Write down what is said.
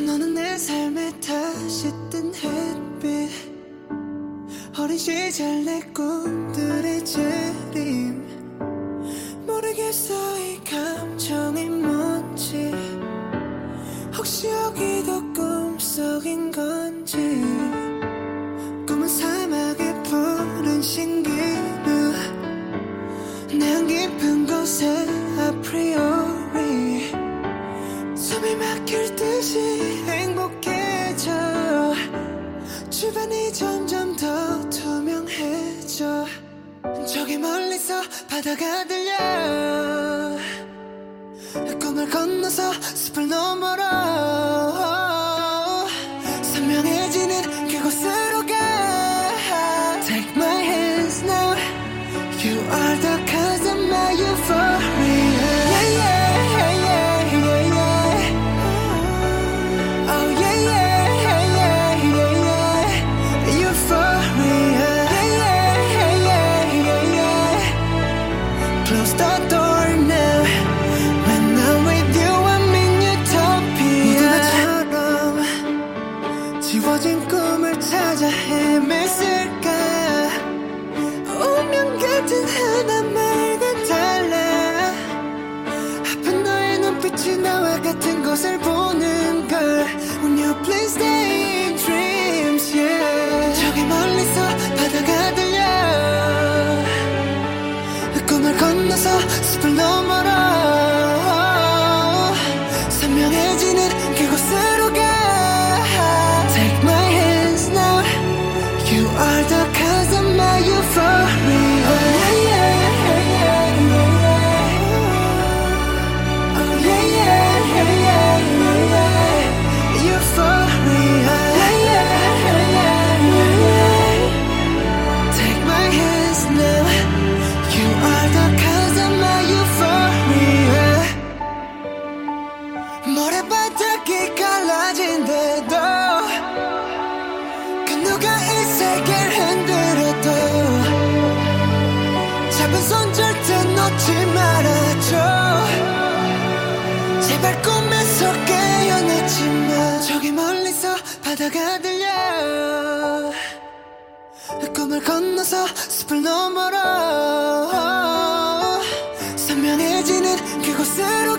너는 내 삶에 다시 뜬 햇빛. 어린 시절 내 꿈들의 재림. 모르겠어 이 감정이 뭔지. 혹시 여기도 꿈속인 건지. 꿈은 사막의 푸른 신 주변이 점점 더 투명해져. 저기 멀리서 바다가 들려. 꿈을 건너서 숲을 너머로 선명해지는 그곳으로 가. Take my hands now. You are the cause of my euphoria 나와 같은 것을 보는 걸 When you please stay in dreams yeah 저기 멀리서 바다가 들려 꿈을 건너서 숲을 너머로 선명해지는 그곳으로 가 Take my hands now You are the cause of my euphoria 색이 갈라진대도 그 누가 이 세계를 흔들어도 잡은 손 절대 놓지 말아줘. 제발 꿈에서 깨어나지 마 저기 멀리서 바다가 들려. 그 꿈을 건너서 숲을 너머로 선명해지는 그곳으로